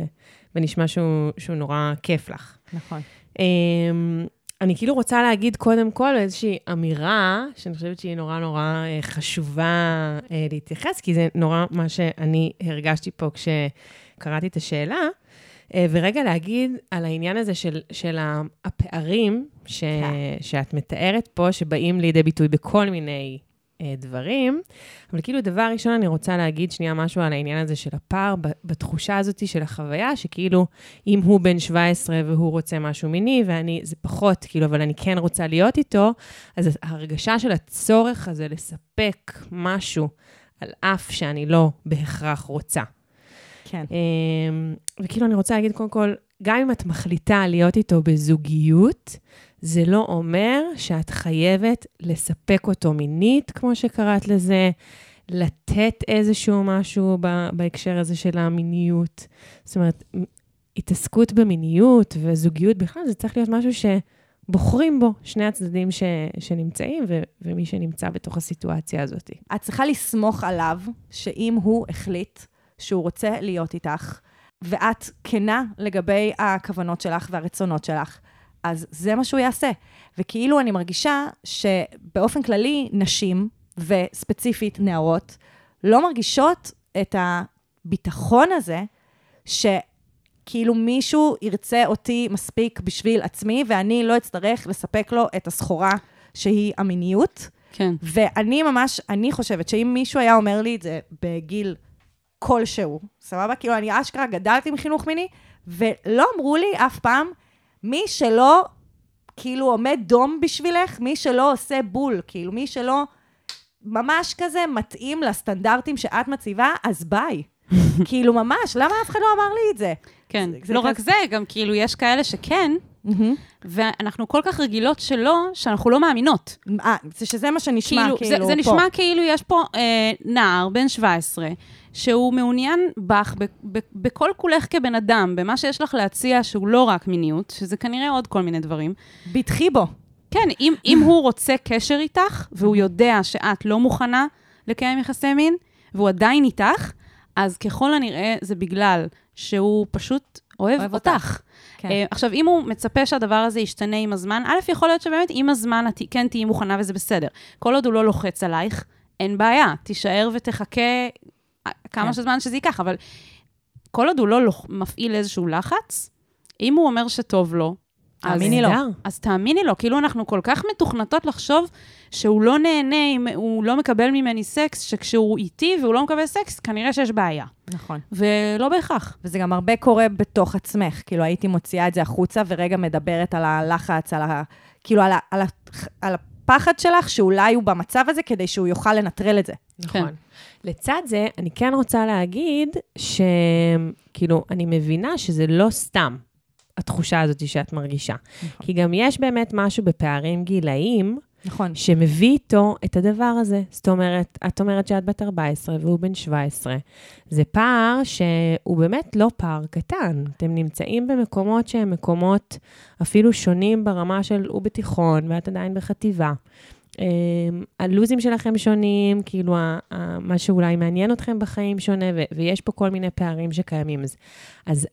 ונשמע שהוא, שהוא נורא כיף לך. נכון. אני כאילו רוצה להגיד קודם כל איזושהי אמירה, שאני חושבת שהיא נורא נורא אה, חשובה אה, להתייחס, כי זה נורא מה שאני הרגשתי פה כשקראתי את השאלה, אה, ורגע להגיד על העניין הזה של, של הפערים ש, שאת מתארת פה, שבאים לידי ביטוי בכל מיני דברים, אבל כאילו, דבר ראשון, אני רוצה להגיד שנייה משהו על העניין הזה של הפער, בתחושה הזאת של החוויה, שכאילו, אם הוא בן 17 והוא רוצה משהו מיני, ואני, זה פחות, כאילו, אבל אני כן רוצה להיות איתו, אז ההרגשה של הצורך הזה לספק משהו, על אף שאני לא בהכרח רוצה. כן. אמ, וכאילו, אני רוצה להגיד, קודם כל, גם אם את מחליטה להיות איתו בזוגיות, זה לא אומר שאת חייבת לספק אותו מינית, כמו שקראת לזה, לתת איזשהו משהו בהקשר הזה של המיניות. זאת אומרת, התעסקות במיניות וזוגיות בכלל, זה צריך להיות משהו שבוחרים בו שני הצדדים ש, שנמצאים ו, ומי שנמצא בתוך הסיטואציה הזאת. את צריכה לסמוך עליו, שאם הוא החליט שהוא רוצה להיות איתך, ואת כנה לגבי הכוונות שלך והרצונות שלך, אז זה מה שהוא יעשה. וכאילו אני מרגישה שבאופן כללי, נשים, וספציפית נערות, לא מרגישות את הביטחון הזה, שכאילו מישהו ירצה אותי מספיק בשביל עצמי, ואני לא אצטרך לספק לו את הסחורה שהיא המיניות. כן. ואני ממש, אני חושבת שאם מישהו היה אומר לי את זה בגיל כלשהו, סבבה? כאילו, אני אשכרה גדלתי עם חינוך מיני, ולא אמרו לי אף פעם, מי שלא, כאילו, עומד דום בשבילך, מי שלא עושה בול, כאילו, מי שלא ממש כזה מתאים לסטנדרטים שאת מציבה, אז ביי. כאילו, ממש, למה אף אחד לא אמר לי את זה? כן. זה- זה לא כזה- רק זה, גם כאילו יש כאלה שכן, ואנחנו כל כך רגילות שלא, שאנחנו לא מאמינות. אה, זה שזה מה שנשמע, כאילו, כאילו, זה, זה פה. נשמע כאילו יש פה אה, נער בן 17, שהוא מעוניין בך בכל כולך כבן אדם, במה שיש לך להציע שהוא לא רק מיניות, שזה כנראה עוד כל מיני דברים. בטחי בו. כן, אם, אם הוא רוצה קשר איתך, והוא יודע שאת לא מוכנה לקיים יחסי מין, והוא עדיין איתך, אז ככל הנראה זה בגלל שהוא פשוט אוהב, אוהב אותך. אותך. כן. אה, עכשיו, אם הוא מצפה שהדבר הזה ישתנה עם הזמן, א', יכול להיות שבאמת עם הזמן את כן תהיי מוכנה וזה בסדר. כל עוד הוא לא לוחץ עלייך, אין בעיה, תישאר ותחכה כמה כן. שזמן שזה ייקח, אבל כל עוד הוא לא מפעיל איזשהו לחץ, אם הוא אומר שטוב לו, אז- תאמיני לו. אז תאמיני לו, כאילו אנחנו כל כך מתוכנתות לחשוב שהוא לא נהנה אם הוא לא מקבל ממני סקס, שכשהוא איתי והוא לא מקבל סקס, כנראה שיש בעיה. נכון. ולא בהכרח. וזה גם הרבה קורה בתוך עצמך. כאילו, הייתי מוציאה את זה החוצה ורגע מדברת על הלחץ, על ה... כאילו, על, ה... על, ה... על הפחד שלך, שאולי הוא במצב הזה כדי שהוא יוכל לנטרל את זה. נכון. כן. לצד זה, אני כן רוצה להגיד שכאילו, אני מבינה שזה לא סתם התחושה הזאת שאת מרגישה. כי גם יש באמת משהו בפערים גילאיים, נכון. שמביא איתו את הדבר הזה. זאת אומרת, את אומרת שאת בת 14 והוא בן 17. זה פער שהוא באמת לא פער קטן. אתם נמצאים במקומות שהם מקומות אפילו שונים ברמה של הוא בתיכון ואת עדיין בחטיבה. Um, הלוזים שלכם שונים, כאילו מה שאולי מעניין אתכם בחיים שונה, ויש פה כל מיני פערים שקיימים. אז, אז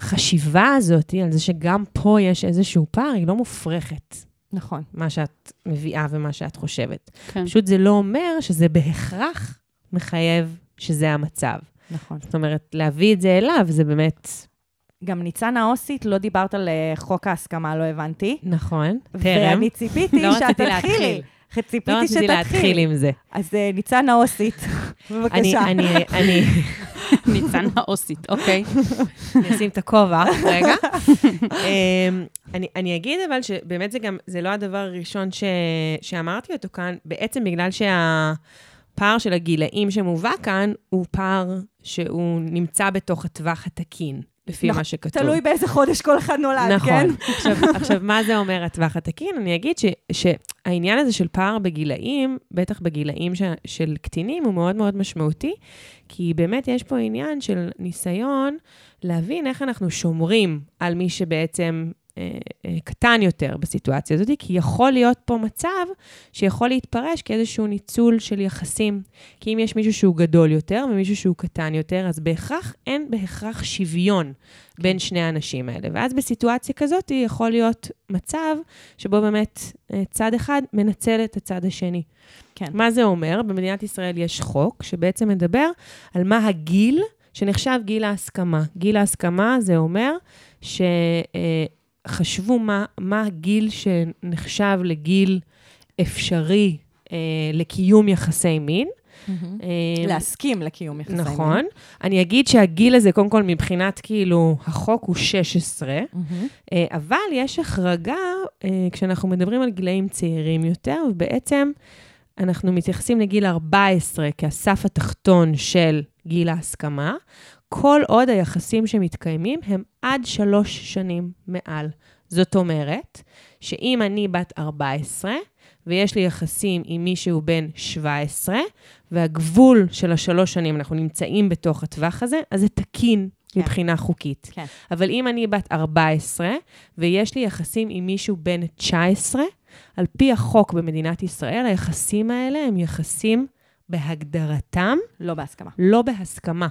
החשיבה הזאת על זה שגם פה יש איזשהו פער, היא לא מופרכת. נכון. מה שאת מביאה ומה שאת חושבת. כן. פשוט זה לא אומר שזה בהכרח מחייב שזה המצב. נכון. זאת אומרת, להביא את זה אליו, זה באמת... גם ניצן האוסית, לא דיברת על אה, חוק ההסכמה, לא הבנתי. נכון, טרם. ואני ציפיתי לא שאת תתחילי. ציפיתי לא רציתי להתחיל. עם זה. אז אה, ניצן האוסית, אני, בבקשה. אני, אני, ניצן האוסית, אוקיי. אני אשים את הכובע, רגע. אמ, אני, אני אגיד אבל שבאמת זה גם, זה לא הדבר הראשון ש, שאמרתי אותו כאן, בעצם בגלל שהפער של הגילאים שמובא כאן, הוא פער שהוא נמצא בתוך הטווח התקין, לפי נכון, מה שכתוב. תלוי באיזה חודש כל אחד נולד, נכון. כן? עכשיו, עכשיו, מה זה אומר הטווח התקין? אני אגיד ש, שהעניין הזה של פער בגילאים, בטח בגילאים ש, של קטינים, הוא מאוד מאוד משמעותי, כי באמת יש פה עניין של ניסיון להבין איך אנחנו שומרים על מי שבעצם קטן יותר בסיטואציה הזאת, כי יכול להיות פה מצב שיכול להתפרש כאיזשהו ניצול של יחסים. כי אם יש מישהו שהוא גדול יותר ומישהו שהוא קטן יותר, אז בהכרח, אין בהכרח שוויון בין שני האנשים האלה. ואז בסיטואציה כזאת יכול להיות מצב שבו באמת אה, צד אחד מנצל את הצד השני. כן. מה זה אומר? במדינת ישראל יש חוק שבעצם מדבר על מה הגיל שנחשב גיל ההסכמה. גיל ההסכמה זה אומר שחשבו מה, מה הגיל שנחשב לגיל אפשרי אה, לקיום יחסי מין. אה, להסכים לקיום יחסי מין. נכון. אני אגיד שהגיל הזה, קודם כל, מבחינת כאילו, החוק הוא 16, מהמם. אה, אבל יש החרגה אה, כשאנחנו מדברים על גילאים צעירים יותר, ובעצם אנחנו מתייחסים לגיל 14 כהסף התחתון של גיל ההסכמה, כל עוד היחסים שמתקיימים הם עד שלוש שנים מעל. זאת אומרת, שאם אני בת 14, ויש לי יחסים עם מישהו בן 17, והגבול של השלוש שנים, אנחנו נמצאים בתוך הטווח הזה, אז זה תקין כן. מבחינה חוקית. כן. אבל אם אני בת 14, ויש לי יחסים עם מישהו בן 19, על פי החוק במדינת ישראל, היחסים האלה הם יחסים בהגדרתם, לא בהסכמה. לא בהסכמה.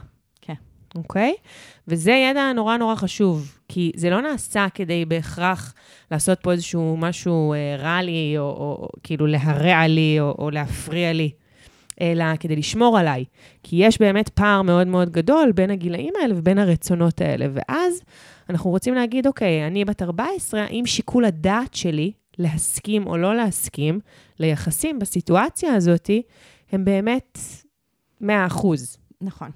אוקיי? וזה ידע נורא נורא חשוב, כי זה לא נעשה כדי בהכרח לעשות פה איזשהו משהו אה, רע לי, או, או, או כאילו להרע לי, או, או להפריע לי, אלא כדי לשמור עליי. כי יש באמת פער מאוד מאוד גדול בין הגילאים האלה ובין הרצונות האלה. ואז אנחנו רוצים להגיד, אוקיי, אני בת 14, האם שיקול הדעת שלי להסכים או לא להסכים ליחסים בסיטואציה הזאת, הם באמת 100 אחוז. נכון.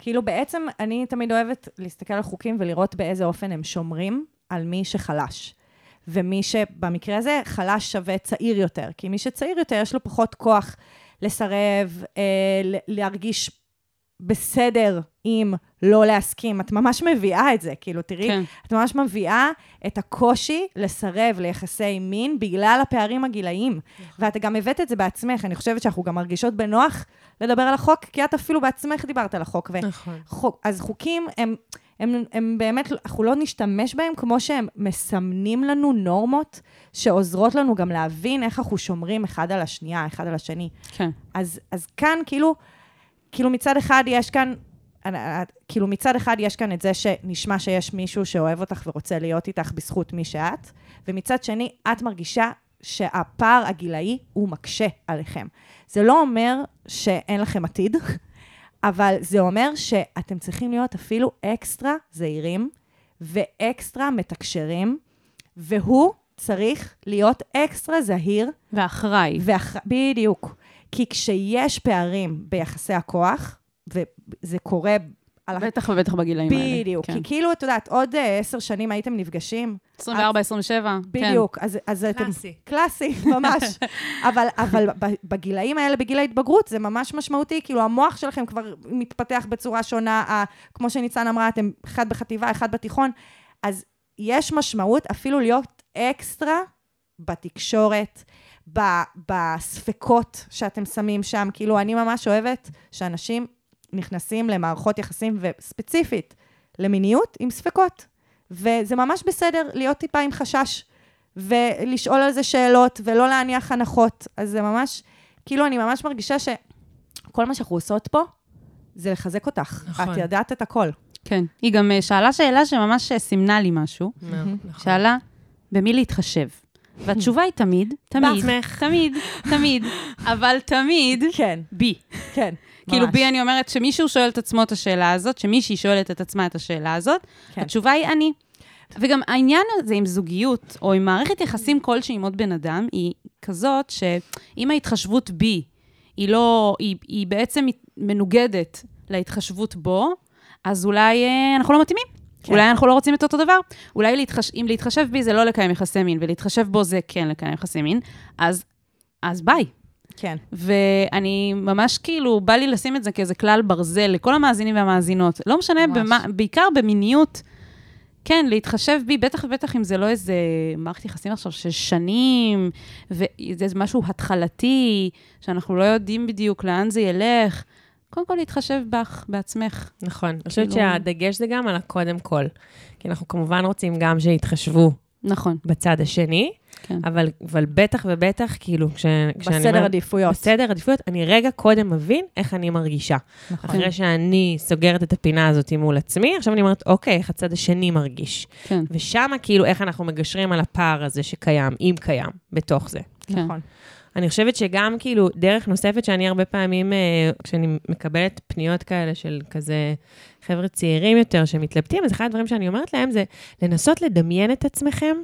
כאילו בעצם, אני תמיד אוהבת להסתכל על חוקים ולראות באיזה אופן הם שומרים על מי שחלש. ומי שבמקרה הזה חלש שווה צעיר יותר. כי מי שצעיר יותר, יש לו פחות כוח לסרב, אה, להרגיש בסדר עם לא להסכים. את ממש מביאה את זה, כאילו, תראי, כן. את ממש מביאה את הקושי לסרב ליחסי מין בגלל הפערים הגילאיים. ואת גם הבאת את זה בעצמך, אני חושבת שאנחנו גם מרגישות בנוח לדבר על החוק, כי את אפילו בעצמך דיברת על החוק. ו- נכון. חוק, אז חוקים הם, הם, הם באמת, אנחנו לא נשתמש בהם כמו שהם מסמנים לנו נורמות שעוזרות לנו גם להבין איך אנחנו שומרים אחד על השנייה, אחד על השני. כן. אז, אז כאן, כאילו, כאילו מצד אחד יש כאן, אה, כאילו מצד אחד יש כאן את זה שנשמע שיש מישהו שאוהב אותך ורוצה להיות איתך בזכות מי שאת, ומצד שני, את מרגישה שהפער הגילאי הוא מקשה עליכם. זה לא אומר שאין לכם עתיד, אבל זה אומר שאתם צריכים להיות אפילו אקסטרה זהירים ואקסטרה מתקשרים, והוא צריך להיות אקסטרה זהיר ואחראי. ואח... בדיוק. כי כשיש פערים ביחסי הכוח, וזה קורה על... בטח ובטח בגילאים האלה. בדיוק. כן. כי כאילו, את יודעת, עוד אה, עשר שנים הייתם נפגשים. 24, 27. בדיוק. אז, אז אתם... קלאסי. קלאסי, ממש. אבל, בגילאים האלה, בגיל ההתבגרות, זה ממש משמעותי. כאילו, המוח שלכם כבר מתפתח בצורה שונה. ה- כמו שניצן אמרה, אתם אחד בחטיבה, אחד בתיכון. אז יש משמעות אפילו להיות אקסטרה בתקשורת, ב- בספקות שאתם שמים שם. כאילו, אני ממש אוהבת שאנשים נכנסים למערכות יחסים, וספציפית למיניות, עם ספקות. וזה ממש בסדר להיות טיפה עם חשש, ולשאול על זה שאלות, ולא להניח הנחות. אז זה ממש, כאילו, אני ממש מרגישה שכל מה שאנחנו עושות פה, זה לחזק אותך. נכון. את ידעת את הכל. כן. היא גם אה, שאלה שאלה שממש אה, סימנה לי משהו. נכון. שאלה, במי להתחשב? והתשובה היא תמיד, תמיד, בעצמך. תמיד, תמיד, אבל תמיד כן, בי. כן. כאילו ממש. בי אני אומרת שמישהו שואל את עצמו את השאלה הזאת, שמישהי שואלת את עצמה את השאלה הזאת, כן. התשובה היא אני. וגם העניין הזה עם זוגיות, או עם מערכת יחסים כלשהי עם עוד בן אדם, היא כזאת שאם ההתחשבות בי היא לא, היא, היא בעצם מנוגדת להתחשבות בו, אז אולי אה, אנחנו לא מתאימים. כן. אולי אנחנו לא רוצים את אותו דבר. אולי להתחש... אם להתחשב בי זה לא לקיים יחסי מין, ולהתחשב בו זה כן לקיים יחסי מין, אז, אז ביי. כן. ואני ממש כאילו, בא לי לשים את זה כאיזה כלל ברזל לכל המאזינים והמאזינות. לא משנה, ממש. במה, בעיקר במיניות, כן, להתחשב בי, בטח ובטח אם זה לא איזה מערכת יחסים עכשיו של שנים, וזה משהו התחלתי, שאנחנו לא יודעים בדיוק לאן זה ילך. קודם כל להתחשב בך, בעצמך. נכון. אני חושבת כאילו- שהדגש זה גם על הקודם כל. כי אנחנו כמובן רוצים גם שיתחשבו נכון, בצד השני, כן. אבל, אבל בטח ובטח, כאילו, כש, כשאני... בסדר עדיפויות. בסדר עדיפויות, אני רגע קודם מבין איך אני מרגישה. נכון. אחרי שאני סוגרת את הפינה הזאת מול עצמי, עכשיו אני אומרת, אוקיי, איך הצד השני מרגיש. כן, ושמה, כאילו, איך אנחנו מגשרים על הפער הזה שקיים, אם קיים, בתוך זה. כן. נכון. אני חושבת שגם, כאילו, דרך נוספת שאני הרבה פעמים, אה, כשאני מקבלת פניות כאלה של כזה חבר'ה צעירים יותר שמתלבטים, אז אחד הדברים שאני אומרת להם זה לנסות לדמיין את עצמכם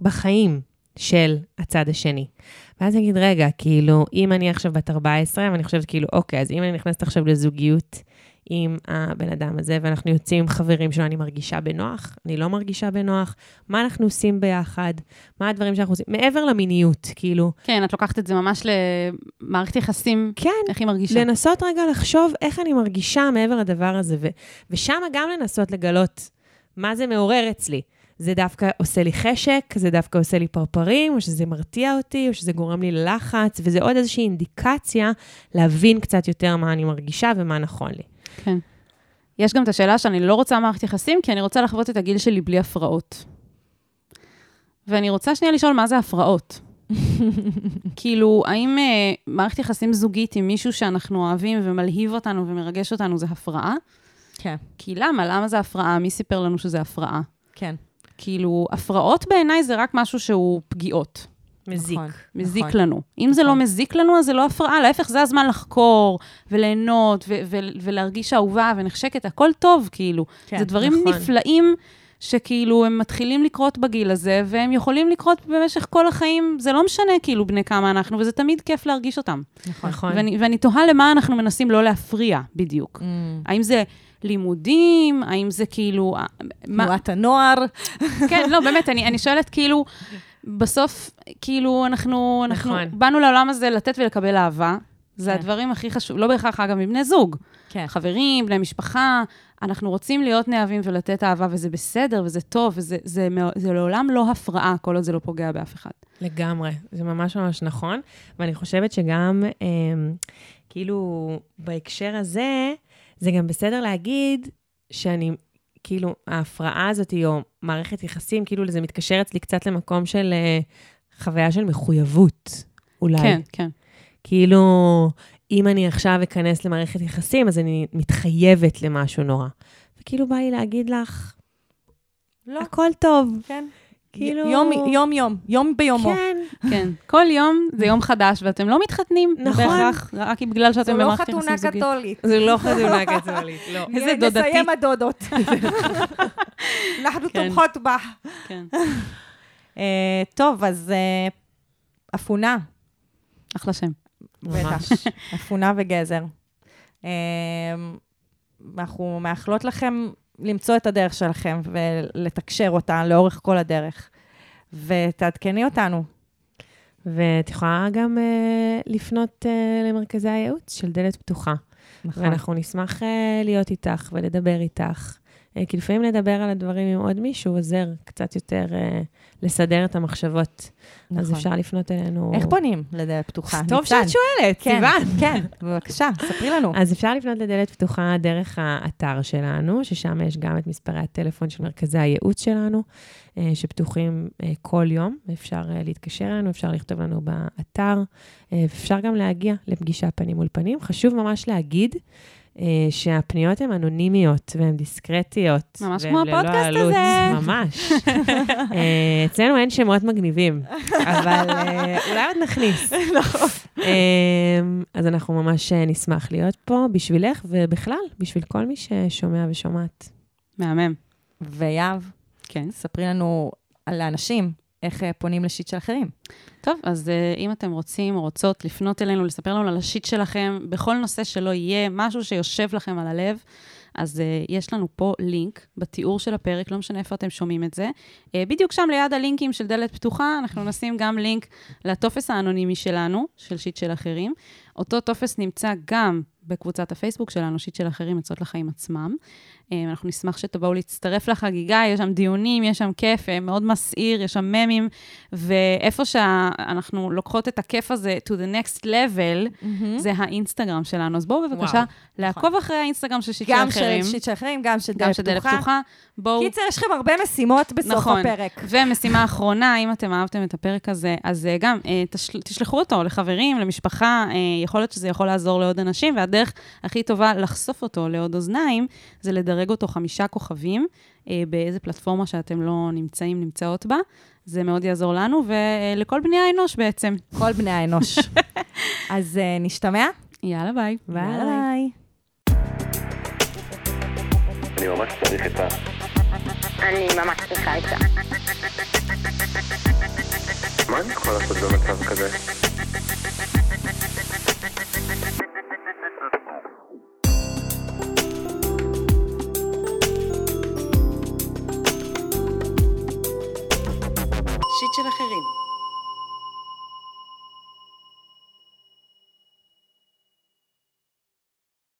בחיים של הצד השני. ואז אני אגיד, רגע, כאילו, אם אני עכשיו בת 14, ואני חושבת, כאילו, אוקיי, אז אם אני נכנסת עכשיו לזוגיות עם הבן אדם הזה, ואנחנו יוצאים עם חברים שלו, אני מרגישה בנוח, אני לא מרגישה בנוח, מה אנחנו עושים ביחד, מה הדברים שאנחנו עושים, מעבר למיניות, כאילו, כן, את לוקחת את זה ממש למערכת יחסים, כן, איך היא מרגישה. לנסות רגע לחשוב איך אני מרגישה מעבר לדבר הזה, ו- ושם גם לנסות לגלות מה זה מעורר אצלי. זה דווקא עושה לי חשק, זה דווקא עושה לי פרפרים, או שזה מרתיע אותי, או שזה גורם לי ללחץ, וזה עוד איזושהי אינדיקציה להבין קצת יותר מה אני מרגישה ומה נכון לי. כן. יש גם את השאלה שאני לא רוצה מערכת יחסים, כי אני רוצה לחוות את הגיל שלי בלי הפרעות. ואני רוצה שנייה לשאול מה זה הפרעות. כאילו, האם אה, מערכת יחסים זוגית עם מישהו שאנחנו אוהבים ומלהיב אותנו ומרגש אותנו זה הפרעה? כן, כי למה? למה זה הפרעה? מי סיפר לנו שזה הפרעה? כן. כאילו, הפרעות בעיניי זה רק משהו שהוא פגיעות. מזיק. נכון, מזיק נכון. לנו. אם זה לא מזיק לנו, אז זה לא הפרעה, להפך, זה הזמן לחקור וליהנות ו- ו- ולהרגיש אהובה ונחשקת, הכל טוב, כאילו. כן, זה דברים נכון. נפלאים שכאילו הם מתחילים לקרות בגיל הזה, והם יכולים לקרות במשך כל החיים, זה לא משנה כאילו בני כמה אנחנו, וזה תמיד כיף להרגיש אותם. נכון. נכון. ואני, ואני תוהה למה אנחנו מנסים לא להפריע בדיוק. Mm, האם זה לימודים? האם זה כאילו... אה, מה, תנועת הנוער. כן, לא, באמת, אני, אני שואלת, כאילו, בסוף, כאילו, אנחנו, אנחנו נכון. באנו לעולם הזה לתת ולקבל אהבה. זה כן. הדברים הכי חשוב, לא בהכרח, אגב, מבני זוג. כן. חברים, בני משפחה, אנחנו רוצים להיות נאהבים ולתת אהבה, וזה בסדר, וזה טוב, וזה זה, מא- זה לעולם לא הפרעה, כל עוד זה לא פוגע באף אחד. לגמרי, זה ממש ממש נכון. ואני חושבת שגם, אה, כאילו, בהקשר הזה, זה גם בסדר להגיד שאני, כאילו, ההפרעה הזאת, או מערכת יחסים, כאילו, זה מתקשר אצלי קצת למקום של אה, חוויה של מחויבות, אולי. כן, כן. כאילו, אם אני עכשיו אכנס למערכת יחסים, אז אני מתחייבת למשהו נורא. וכאילו בא לי להגיד לך, לא, הכל טוב. כן. כאילו... יום, יום, יום, יום ביומו. כן, כן. כל יום זה יום חדש, ואתם לא מתחתנים. נכון. בהכרח, רק בגלל שאתם זו לא במערכת חתונה יחסים זוגית. קתולית. זה לא חתונה קתולית, לא. איזה דודתי. נסיים הדודות. אנחנו כן. תומכות בה. כן. אה, טוב, אז אה, אפונה, אחלה שם. בטח. אפונה וגזר. אה, אנחנו מאחלות לכם למצוא את הדרך שלכם ולתקשר אותה לאורך כל הדרך. ותעדכני אותנו. ואת יכולה גם uh, לפנות uh, למרכזי הייעוץ של דלת פתוחה. נכון. ואנחנו נשמח uh, להיות איתך ולדבר איתך. Uh, כי לפעמים לדבר על הדברים עם עוד מישהו עוזר קצת יותר uh, לסדר את המחשבות. אז נכון. אפשר לפנות אלינו. איך פונים לדלת פתוחה? טוב. שאת שואלת, כן, סיוון. כן, בבקשה, ספרי לנו. אז אפשר לפנות לדלת פתוחה דרך האתר שלנו, ששם יש גם את מספרי הטלפון של מרכזי הייעוץ שלנו, אה, שפתוחים אה, כל יום. אפשר אה, להתקשר אלינו, אפשר לכתוב לנו באתר, אה, אפשר גם להגיע לפגישה פנים מול פנים. חשוב ממש להגיד אה, שהפניות הן אנונימיות והן דיסקרטיות. ממש והן כמו ללא הפודקאסט עלות. הזה. ממש. אה, אצלנו אין שמות מגניבים, אבל אה, אולי עוד נכניס. נכון. אז אנחנו ממש אה, נשמח להיות פה בשבילך, ובכלל, בשביל כל מי ששומע ושומעת. מהמם. ויהב, כן. ספרי לנו על האנשים, איך אה, פונים לשיט של אחרים. טוב, אז uh, אם אתם רוצים או רוצות לפנות אלינו, לספר לנו על השיט שלכם, בכל נושא שלא יהיה, משהו שיושב לכם על הלב, אז uh, יש לנו פה לינק בתיאור של הפרק, לא משנה איפה אתם שומעים את זה. Uh, בדיוק שם ליד הלינקים של דלת פתוחה, אנחנו נשים גם לינק לטופס האנונימי שלנו, של שיט של אחרים. אותו טופס נמצא גם בקבוצת הפייסבוק שלנו, שיט של אחרים, עצות לחיים עצמם. אה, אנחנו נשמח שתבואו להצטרף לחגיגה, יש שם דיונים, יש שם כיף, אה, מאוד מסעיר, יש שם ממים, ואיפה שאנחנו לוקחות את הכיף הזה to the next level, זה האינסטגרם שלנו. אז בואו בבקשה וואו, לעקוב אחרי האינסטגרם של שיט של גם אחרים. של שיט של אחרים, גם של גם דלת של פתוחה. פתוחה. בואו... קיצר, יש לכם הרבה משימות בסוף נכון. הפרק. ומשימה אחרונה, אם אתם אהבתם את הפרק הזה, אז אה, גם תשל, תשלחו אותו לחברים, למשפחה, יכול להיות שזה יכול לעזור לעוד אנשים, והדרך הכי טובה לחשוף אותו לעוד אוזניים, זה לדרג אותו חמישה כוכבים אה, באיזה פלטפורמה שאתם לא נמצאים, נמצאות בה. זה מאוד יעזור לנו ולכל בני האנוש בעצם. כל בני האנוש. אז אה, נשתמע? יאללה, ביי. יאללה, ביי. אני ממש צריך את ה... אני ממש צריכה עצה. מה אני יכול לעשות במצב כזה? שיט של אחרים.